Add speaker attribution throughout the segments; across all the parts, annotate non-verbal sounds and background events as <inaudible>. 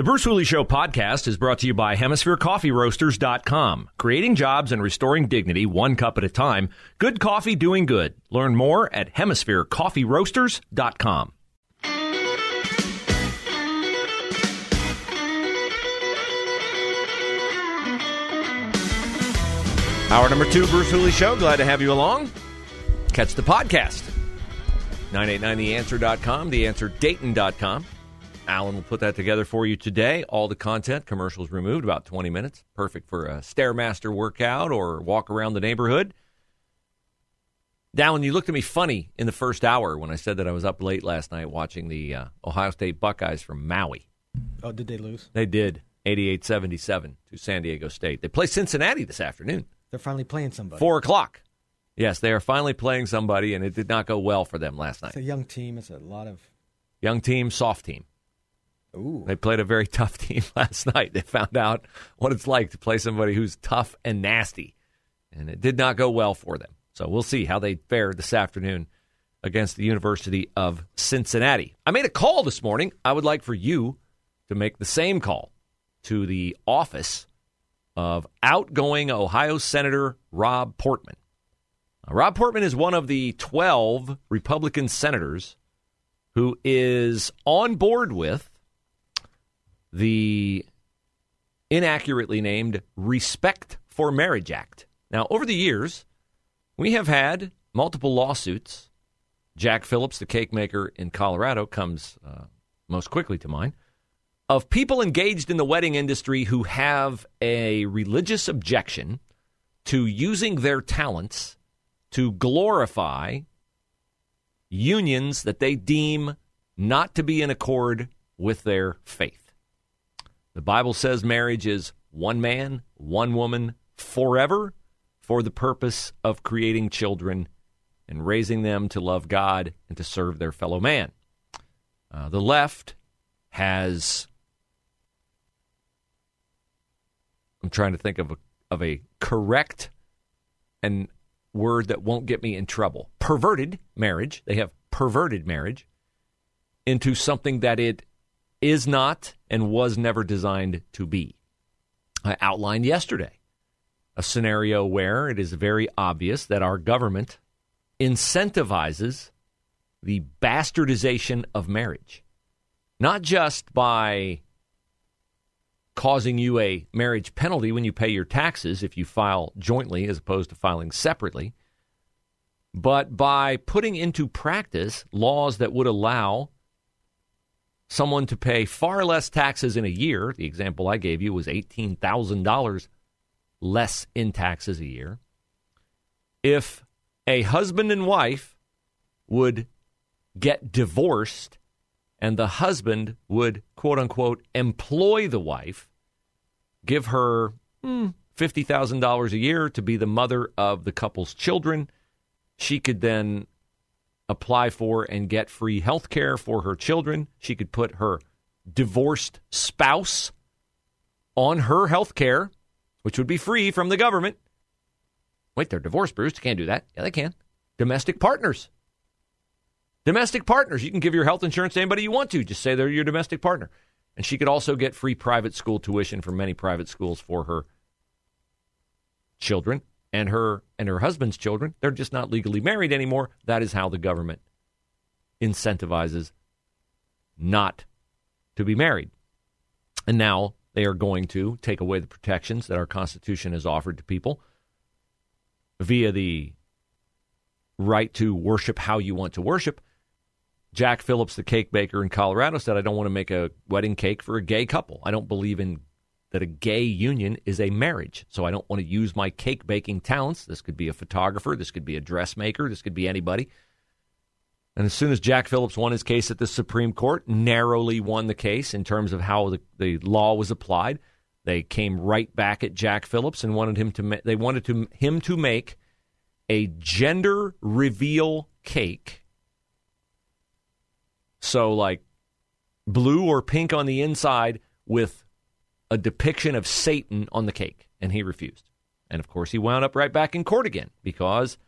Speaker 1: The Bruce Hooley Show podcast is brought to you by HemisphereCoffeeRoasters.com. Creating jobs and restoring dignity one cup at a time. Good coffee doing good. Learn more at HemisphereCoffeeRoasters.com. Hour number two, Bruce Hooley Show. Glad to have you along. Catch the podcast. 989theanswer.com, theanswerdayton.com. Alan will put that together for you today. All the content, commercials removed, about 20 minutes. Perfect for a Stairmaster workout or walk around the neighborhood. Dallin, you looked at me funny in the first hour when I said that I was up late last night watching the uh, Ohio State Buckeyes from Maui.
Speaker 2: Oh, did they lose?
Speaker 1: They did. 88 77 to San Diego State. They play Cincinnati this afternoon.
Speaker 2: They're finally playing somebody.
Speaker 1: Four o'clock. Yes, they are finally playing somebody, and it did not go well for them last night.
Speaker 2: It's a young team. It's a lot of.
Speaker 1: Young team, soft team.
Speaker 2: Ooh.
Speaker 1: They played a very <laughs> tough team <laughs> last night. They found out what it's like to play somebody who's tough and nasty, and it did not go well for them. So we'll see how they fare this afternoon against the University of Cincinnati. I made a call this morning. I would like for you to make the same call to the office of outgoing Ohio Senator Rob Portman. Now, Rob Portman is one of the 12 Republican senators who is on board with the inaccurately named Respect for Marriage Act. Now, over the years, we have had multiple lawsuits. Jack Phillips, the cake maker in Colorado, comes uh, most quickly to mind of people engaged in the wedding industry who have a religious objection to using their talents to glorify unions that they deem not to be in accord with their faith. The Bible says marriage is one man, one woman, forever, for the purpose of creating children and raising them to love God and to serve their fellow man. Uh, the left has I'm trying to think of a of a correct and word that won't get me in trouble. Perverted marriage. They have perverted marriage into something that it is not and was never designed to be. I outlined yesterday a scenario where it is very obvious that our government incentivizes the bastardization of marriage, not just by causing you a marriage penalty when you pay your taxes if you file jointly as opposed to filing separately, but by putting into practice laws that would allow someone to pay far less taxes in a year. The example I gave you was $18,000 less in taxes a year. If a husband and wife would get divorced and the husband would, quote unquote, employ the wife, give her hmm, $50,000 a year to be the mother of the couple's children. She could then apply for and get free health care for her children. She could put her divorced spouse on her health care, which would be free from the government. Wait, they're divorced, Bruce. Can't do that. Yeah, they can. Domestic partners. Domestic partners. You can give your health insurance to anybody you want to. Just say they're your domestic partner. And she could also get free private school tuition from many private schools for her children and her and her husband's children. They're just not legally married anymore. That is how the government incentivizes not to be married. And now they are going to take away the protections that our Constitution has offered to people via the right to worship how you want to worship Jack Phillips, the cake baker in Colorado, said, I don't want to make a wedding cake for a gay couple. I don't believe in that a gay union is a marriage. So I don't want to use my cake baking talents. This could be a photographer, this could be a dressmaker, this could be anybody. And as soon as Jack Phillips won his case at the Supreme Court, narrowly won the case in terms of how the, the law was applied, they came right back at Jack Phillips and wanted him to. Ma- they wanted to, him to make a gender reveal cake. So, like blue or pink on the inside with a depiction of Satan on the cake, and he refused. And of course, he wound up right back in court again because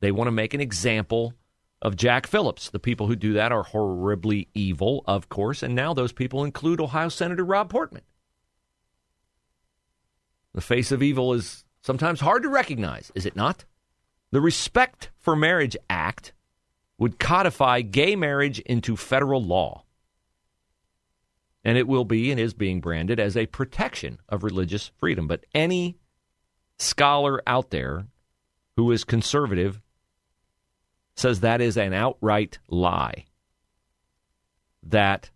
Speaker 1: they want to make an example of Jack Phillips. The people who do that are horribly evil, of course, and now those people include Ohio Senator Rob Portman. The face of evil is sometimes hard to recognize, is it not? The Respect for Marriage Act would codify gay marriage into federal law. And it will be and is being branded as a protection of religious freedom. But any scholar out there who is conservative says that is an outright lie. That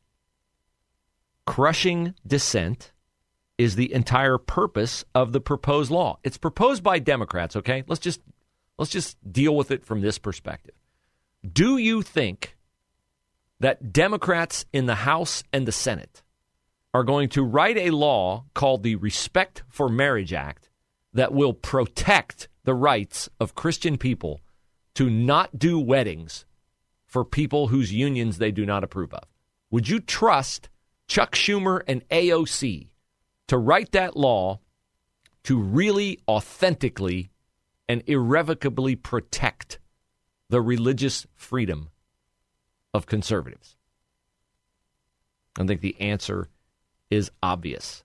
Speaker 1: crushing dissent is the entire purpose of the proposed law. It's proposed by Democrats, okay? Let's just let's just deal with it from this perspective. Do you think that Democrats in the House and the Senate are going to write a law called the Respect for Marriage Act that will protect the rights of Christian people to not do weddings for people whose unions they do not approve of? Would you trust Chuck Schumer and AOC to write that law to really authentically and irrevocably protect the religious freedom of conservatives? I think the answer is obvious.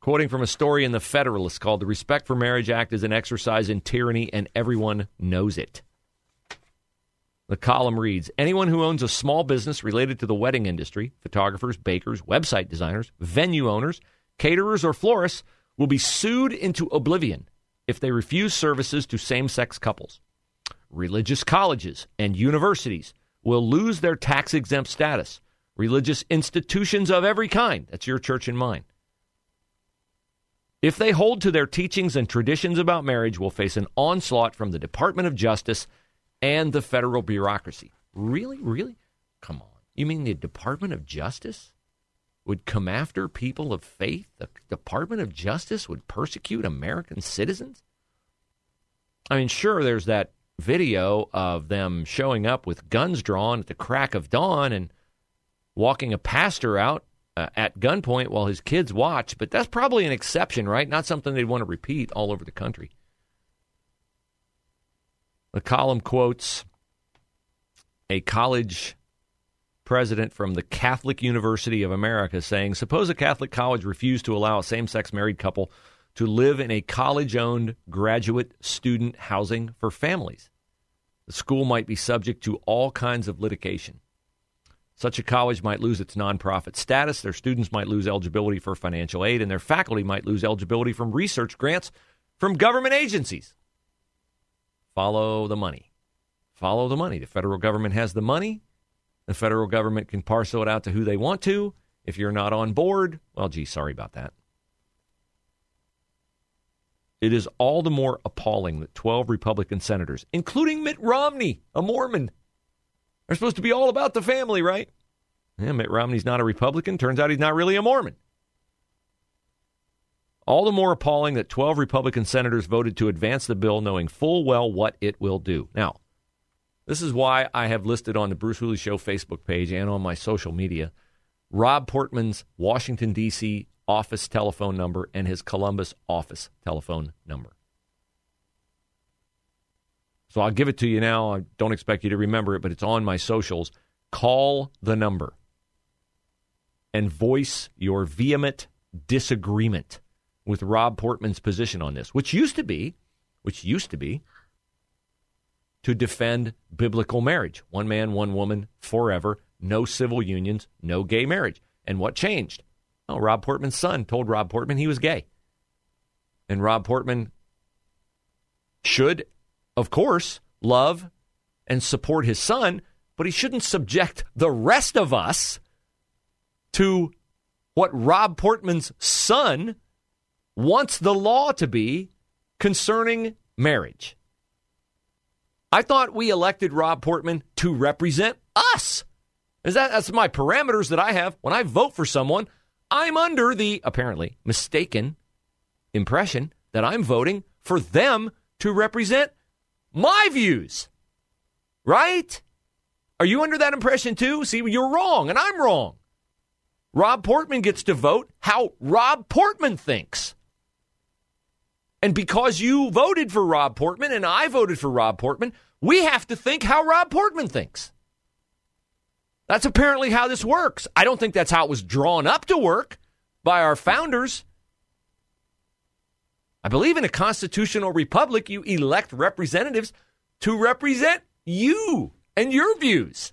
Speaker 1: Quoting from a story in The Federalist called The Respect for Marriage Act is an exercise in tyranny, and everyone knows it. The column reads Anyone who owns a small business related to the wedding industry, photographers, bakers, website designers, venue owners, caterers, or florists, will be sued into oblivion if they refuse services to same sex couples. Religious colleges and universities will lose their tax exempt status. Religious institutions of every kind, that's your church and mine, if they hold to their teachings and traditions about marriage, will face an onslaught from the Department of Justice and the federal bureaucracy. Really? Really? Come on. You mean the Department of Justice would come after people of faith? The Department of Justice would persecute American citizens? I mean, sure, there's that video of them showing up with guns drawn at the crack of dawn and walking a pastor out uh, at gunpoint while his kids watch, but that's probably an exception, right? Not something they'd want to repeat all over the country. The column quotes a college president from the Catholic University of America saying, Suppose a Catholic college refused to allow a same sex married couple to live in a college owned graduate student housing for families. The school might be subject to all kinds of litigation. Such a college might lose its nonprofit status, their students might lose eligibility for financial aid, and their faculty might lose eligibility from research grants from government agencies. Follow the money. Follow the money. The federal government has the money. The federal government can parcel it out to who they want to. If you're not on board, well, gee, sorry about that. It is all the more appalling that 12 Republican senators, including Mitt Romney, a Mormon, are supposed to be all about the family, right? Yeah, Mitt Romney's not a Republican. Turns out he's not really a Mormon. All the more appalling that 12 Republican senators voted to advance the bill knowing full well what it will do. Now, this is why I have listed on the Bruce Hooley Show Facebook page and on my social media Rob Portman's Washington, D.C. office telephone number and his Columbus office telephone number. So I'll give it to you now. I don't expect you to remember it, but it's on my socials. Call the number and voice your vehement disagreement with Rob Portman's position on this, which used to be, which used to be to defend biblical marriage. One man, one woman, forever, no civil unions, no gay marriage. And what changed? Oh, Rob Portman's son told Rob Portman he was gay. And Rob Portman should of course, love and support his son, but he shouldn't subject the rest of us to what Rob Portman's son wants the law to be concerning marriage. I thought we elected Rob Portman to represent us. Is that that's my parameters that I have when I vote for someone? I'm under the apparently mistaken impression that I'm voting for them to represent my views. Right? Are you under that impression too? See, you're wrong and I'm wrong. Rob Portman gets to vote how Rob Portman thinks. And because you voted for Rob Portman and I voted for Rob Portman, we have to think how Rob Portman thinks. That's apparently how this works. I don't think that's how it was drawn up to work by our founders. I believe in a constitutional republic, you elect representatives to represent you and your views.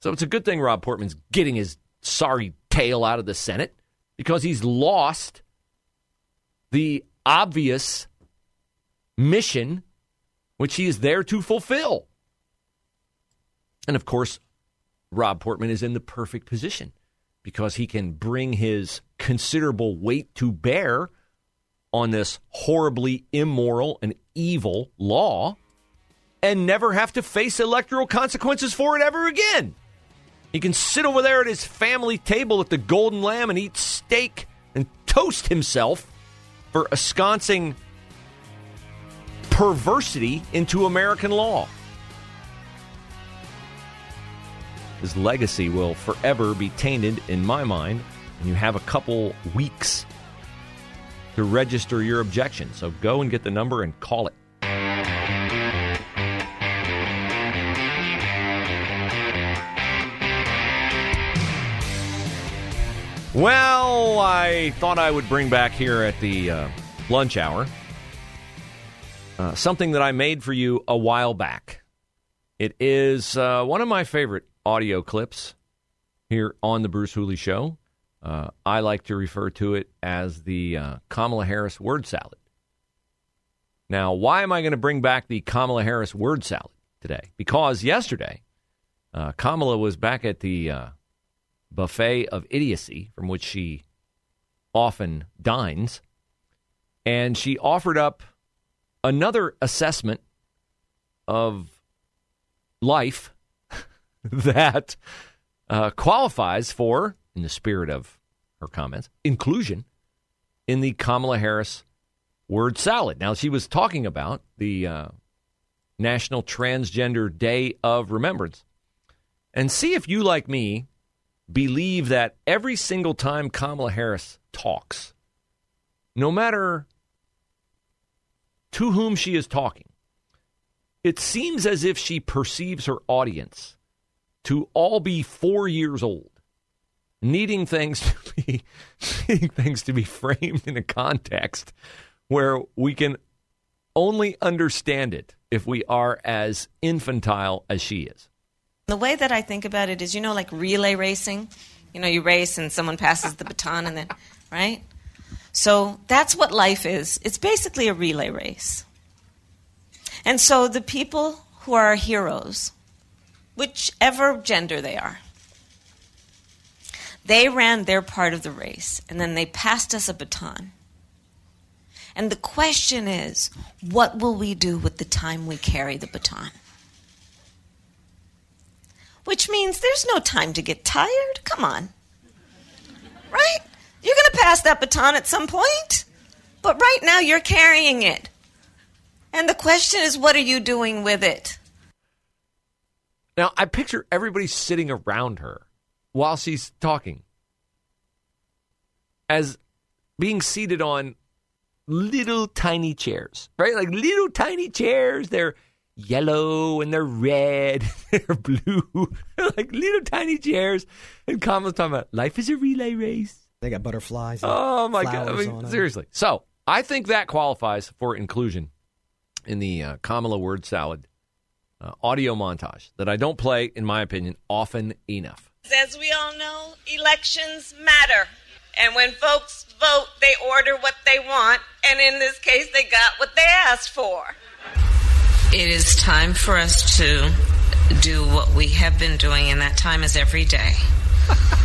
Speaker 1: So it's a good thing Rob Portman's getting his sorry tail out of the Senate because he's lost the obvious mission which he is there to fulfill. And of course, Rob Portman is in the perfect position because he can bring his considerable weight to bear on this horribly immoral and evil law and never have to face electoral consequences for it ever again. He can sit over there at his family table at the Golden Lamb and eat steak and toast himself for ensconcing perversity into American law. His legacy will forever be tainted in my mind, and you have a couple weeks to register your objection. So go and get the number and call it. Well, I thought I would bring back here at the uh, lunch hour uh, something that I made for you a while back. It is uh, one of my favorite audio clips here on the Bruce Hooley Show. Uh, I like to refer to it as the uh, Kamala Harris word salad. Now, why am I going to bring back the Kamala Harris word salad today? Because yesterday, uh, Kamala was back at the buffet of idiocy from which she often dines. And she offered up another assessment of life <laughs> that uh, qualifies for, in the spirit of her comments, inclusion in the Kamala Harris word salad. Now, she was talking about the uh, National Transgender Day of Remembrance. And see if you, like me, believe that every single time Kamala Harris talks, no matter to whom she is talking, it seems as if she perceives her audience to all be four years old, needing things to be <laughs> needing things to be framed in a context where we can only understand it if we are as infantile as she is.
Speaker 3: The way that I think about it is, you know, like relay racing. You know, you race and someone passes the baton and then, right? So that's what life is. It's basically a relay race. And so the people who are our heroes, whichever gender they are, they ran their part of the race and then they passed us a baton. And the question is, what will we do with the time we carry the baton? which means there's no time to get tired. Come on. Right? You're going to pass that baton at some point, but right now you're carrying it. And the question is, what are you doing with it?
Speaker 1: Now, I picture everybody sitting around her while she's talking as being seated on little tiny chairs, right? Like little tiny chairs. They're yellow and they're red, <laughs> they're blue, <laughs> like little tiny chairs. And Kamala's talking about life is a relay race.
Speaker 2: They got butterflies.
Speaker 1: Oh my god! I mean, seriously. So I think that qualifies for inclusion in the uh, Kamala word salad uh, audio montage that I don't play, in my opinion, often enough.
Speaker 4: As we all know, elections matter. And when folks vote, they order what they want. And in this case, they got what they asked for.
Speaker 3: It is time for us to do what we have been doing, and that time is every day. <laughs>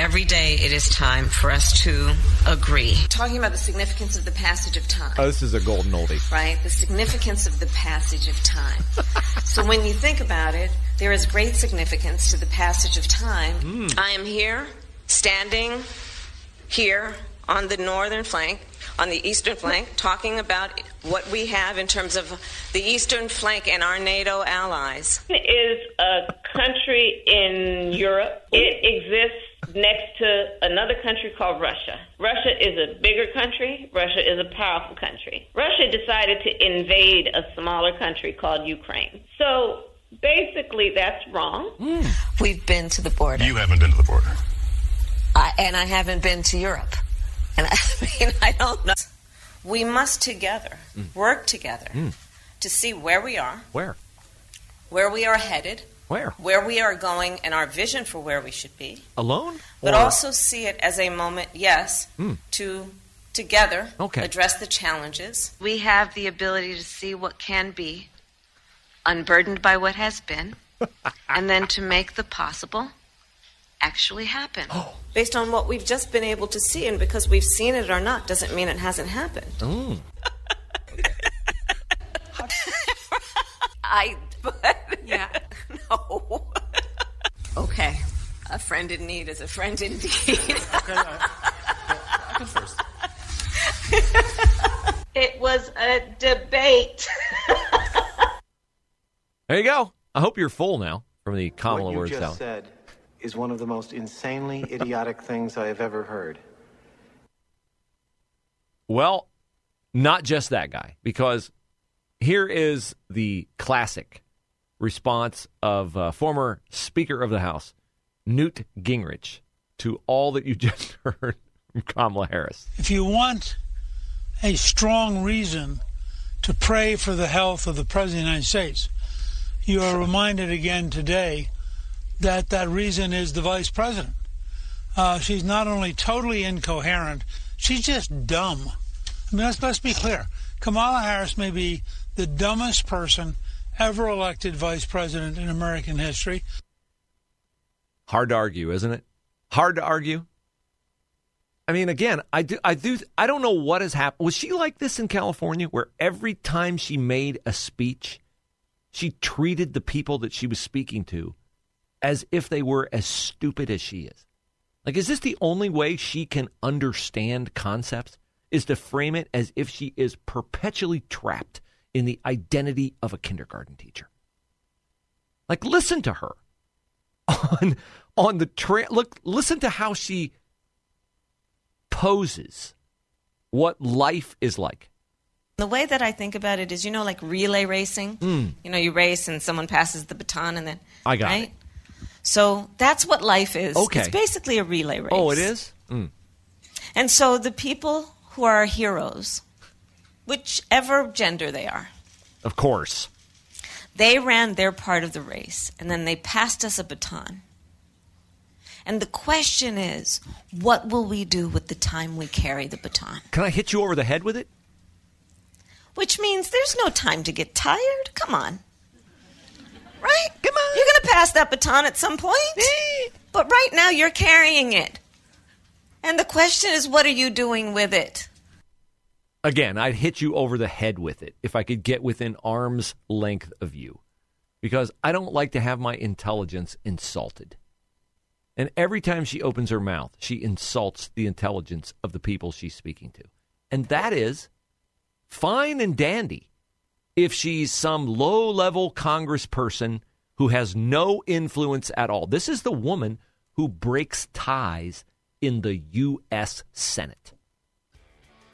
Speaker 3: Every day it is time for us to agree. Talking about the significance of the passage of time.
Speaker 1: Oh, this is a golden oldie.
Speaker 3: right? The significance of the passage of time. <laughs> so when you think about it, there is great significance to the passage of time. Hmm. I am here, standing here on the northern flank, on the eastern flank, talking about what we have in terms of the eastern flank and our NATO allies.
Speaker 4: It is a country in Europe. It exists next to another country called Russia. Russia is a bigger country. Russia is a powerful country. Russia decided to invade a smaller country called Ukraine. So basically, that's wrong. Hmm.
Speaker 3: We've been to the border.
Speaker 5: You haven't been to the border.
Speaker 3: I, and I haven't been to Europe. And <laughs> I mean, I don't know. We must together hmm. work together hmm. to see where we are,
Speaker 1: Where?
Speaker 3: where we are headed,
Speaker 1: Where?
Speaker 3: where we are going, and our vision for where we should be.
Speaker 1: Alone?
Speaker 3: But
Speaker 1: Or-
Speaker 3: also see it as a moment, yes, hmm. to together
Speaker 1: Okay.
Speaker 3: address the challenges. We have the ability to see what can be, unburdened by what has been, <laughs> and then to make the possible actually happen. <gasps> Based on what we've just been able to see, and because we've seen it or not, doesn't mean it hasn't happened. Hmm. <laughs> <laughs> I, yeah, no. <laughs> Okay, a friend in need is a friend indeed. <laughs> it was a debate. <laughs>
Speaker 1: There you go. I hope you're full now from the Kamala
Speaker 6: what you
Speaker 1: word
Speaker 6: just
Speaker 1: salad.
Speaker 6: said is one of the most insanely idiotic things I have ever heard.
Speaker 1: Well, not just that guy, because here is the classic response of uh, former Speaker of the House, Newt Gingrich, to all that you <laughs> just heard from Kamala Harris.
Speaker 7: If you want a strong reason to pray for the health of the President of the United States, you are reminded again today that that reason is the Vice President. Uh, she's not only totally incoherent, she's just dumb. I mean, let's, let's be clear. Kamala Harris may be the dumbest person ever elected Vice President in American history.
Speaker 1: Hard to argue, isn't it? Hard to argue. I mean, again, I do, I do, I don't know what has happened. Was she like this in California, where every time she made a speech, she treated the people that she was speaking to as if they were as stupid as she is? Like, is this the only way she can understand concepts? Is to frame it as if she is perpetually trapped in the identity of a kindergarten teacher? Like, listen to her <laughs> on on the tra- look listen to how she poses what life is like
Speaker 3: The way that I think about it is, you know, like relay racing. You know, you race and someone passes the baton, and then.
Speaker 1: I got
Speaker 3: right.
Speaker 1: it.
Speaker 3: So that's what life is.
Speaker 1: Okay.
Speaker 3: It's basically a relay race.
Speaker 1: oh it is Mm.
Speaker 3: And so the people who are heroes, whichever gender they are,
Speaker 1: of course
Speaker 3: they ran their part of the race, and then they passed us a baton. And the question is, what will we do with the time we carry the baton?
Speaker 1: can i hit you over the head with it
Speaker 3: Which means there's no time to get tired. Come on. Right? Come on. You're going to pass that baton at some point. But right now you're carrying it. And the question is, what are you doing with it?
Speaker 1: Again i'd hit you over the head with it if i could get within arm's length of you because i don't like to have my intelligence insulted and every time she opens her mouth she insults the intelligence of the people she's speaking to and that is fine and dandy if she's some low level congressperson who has no influence at all. This is the woman who breaks ties in the U.S. Senate.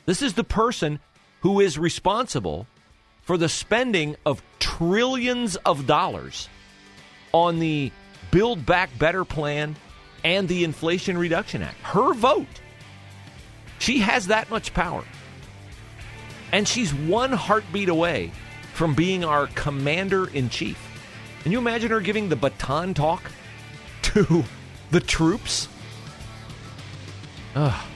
Speaker 1: This is the person who is responsible for the spending of trillions of dollars on the Build Back Better plan and the Inflation Reduction Act. Her vote. She has that much power. And she's one heartbeat away from being our commander in chief. Can you imagine her giving the baton talk <laughs> to the troops? Ugh.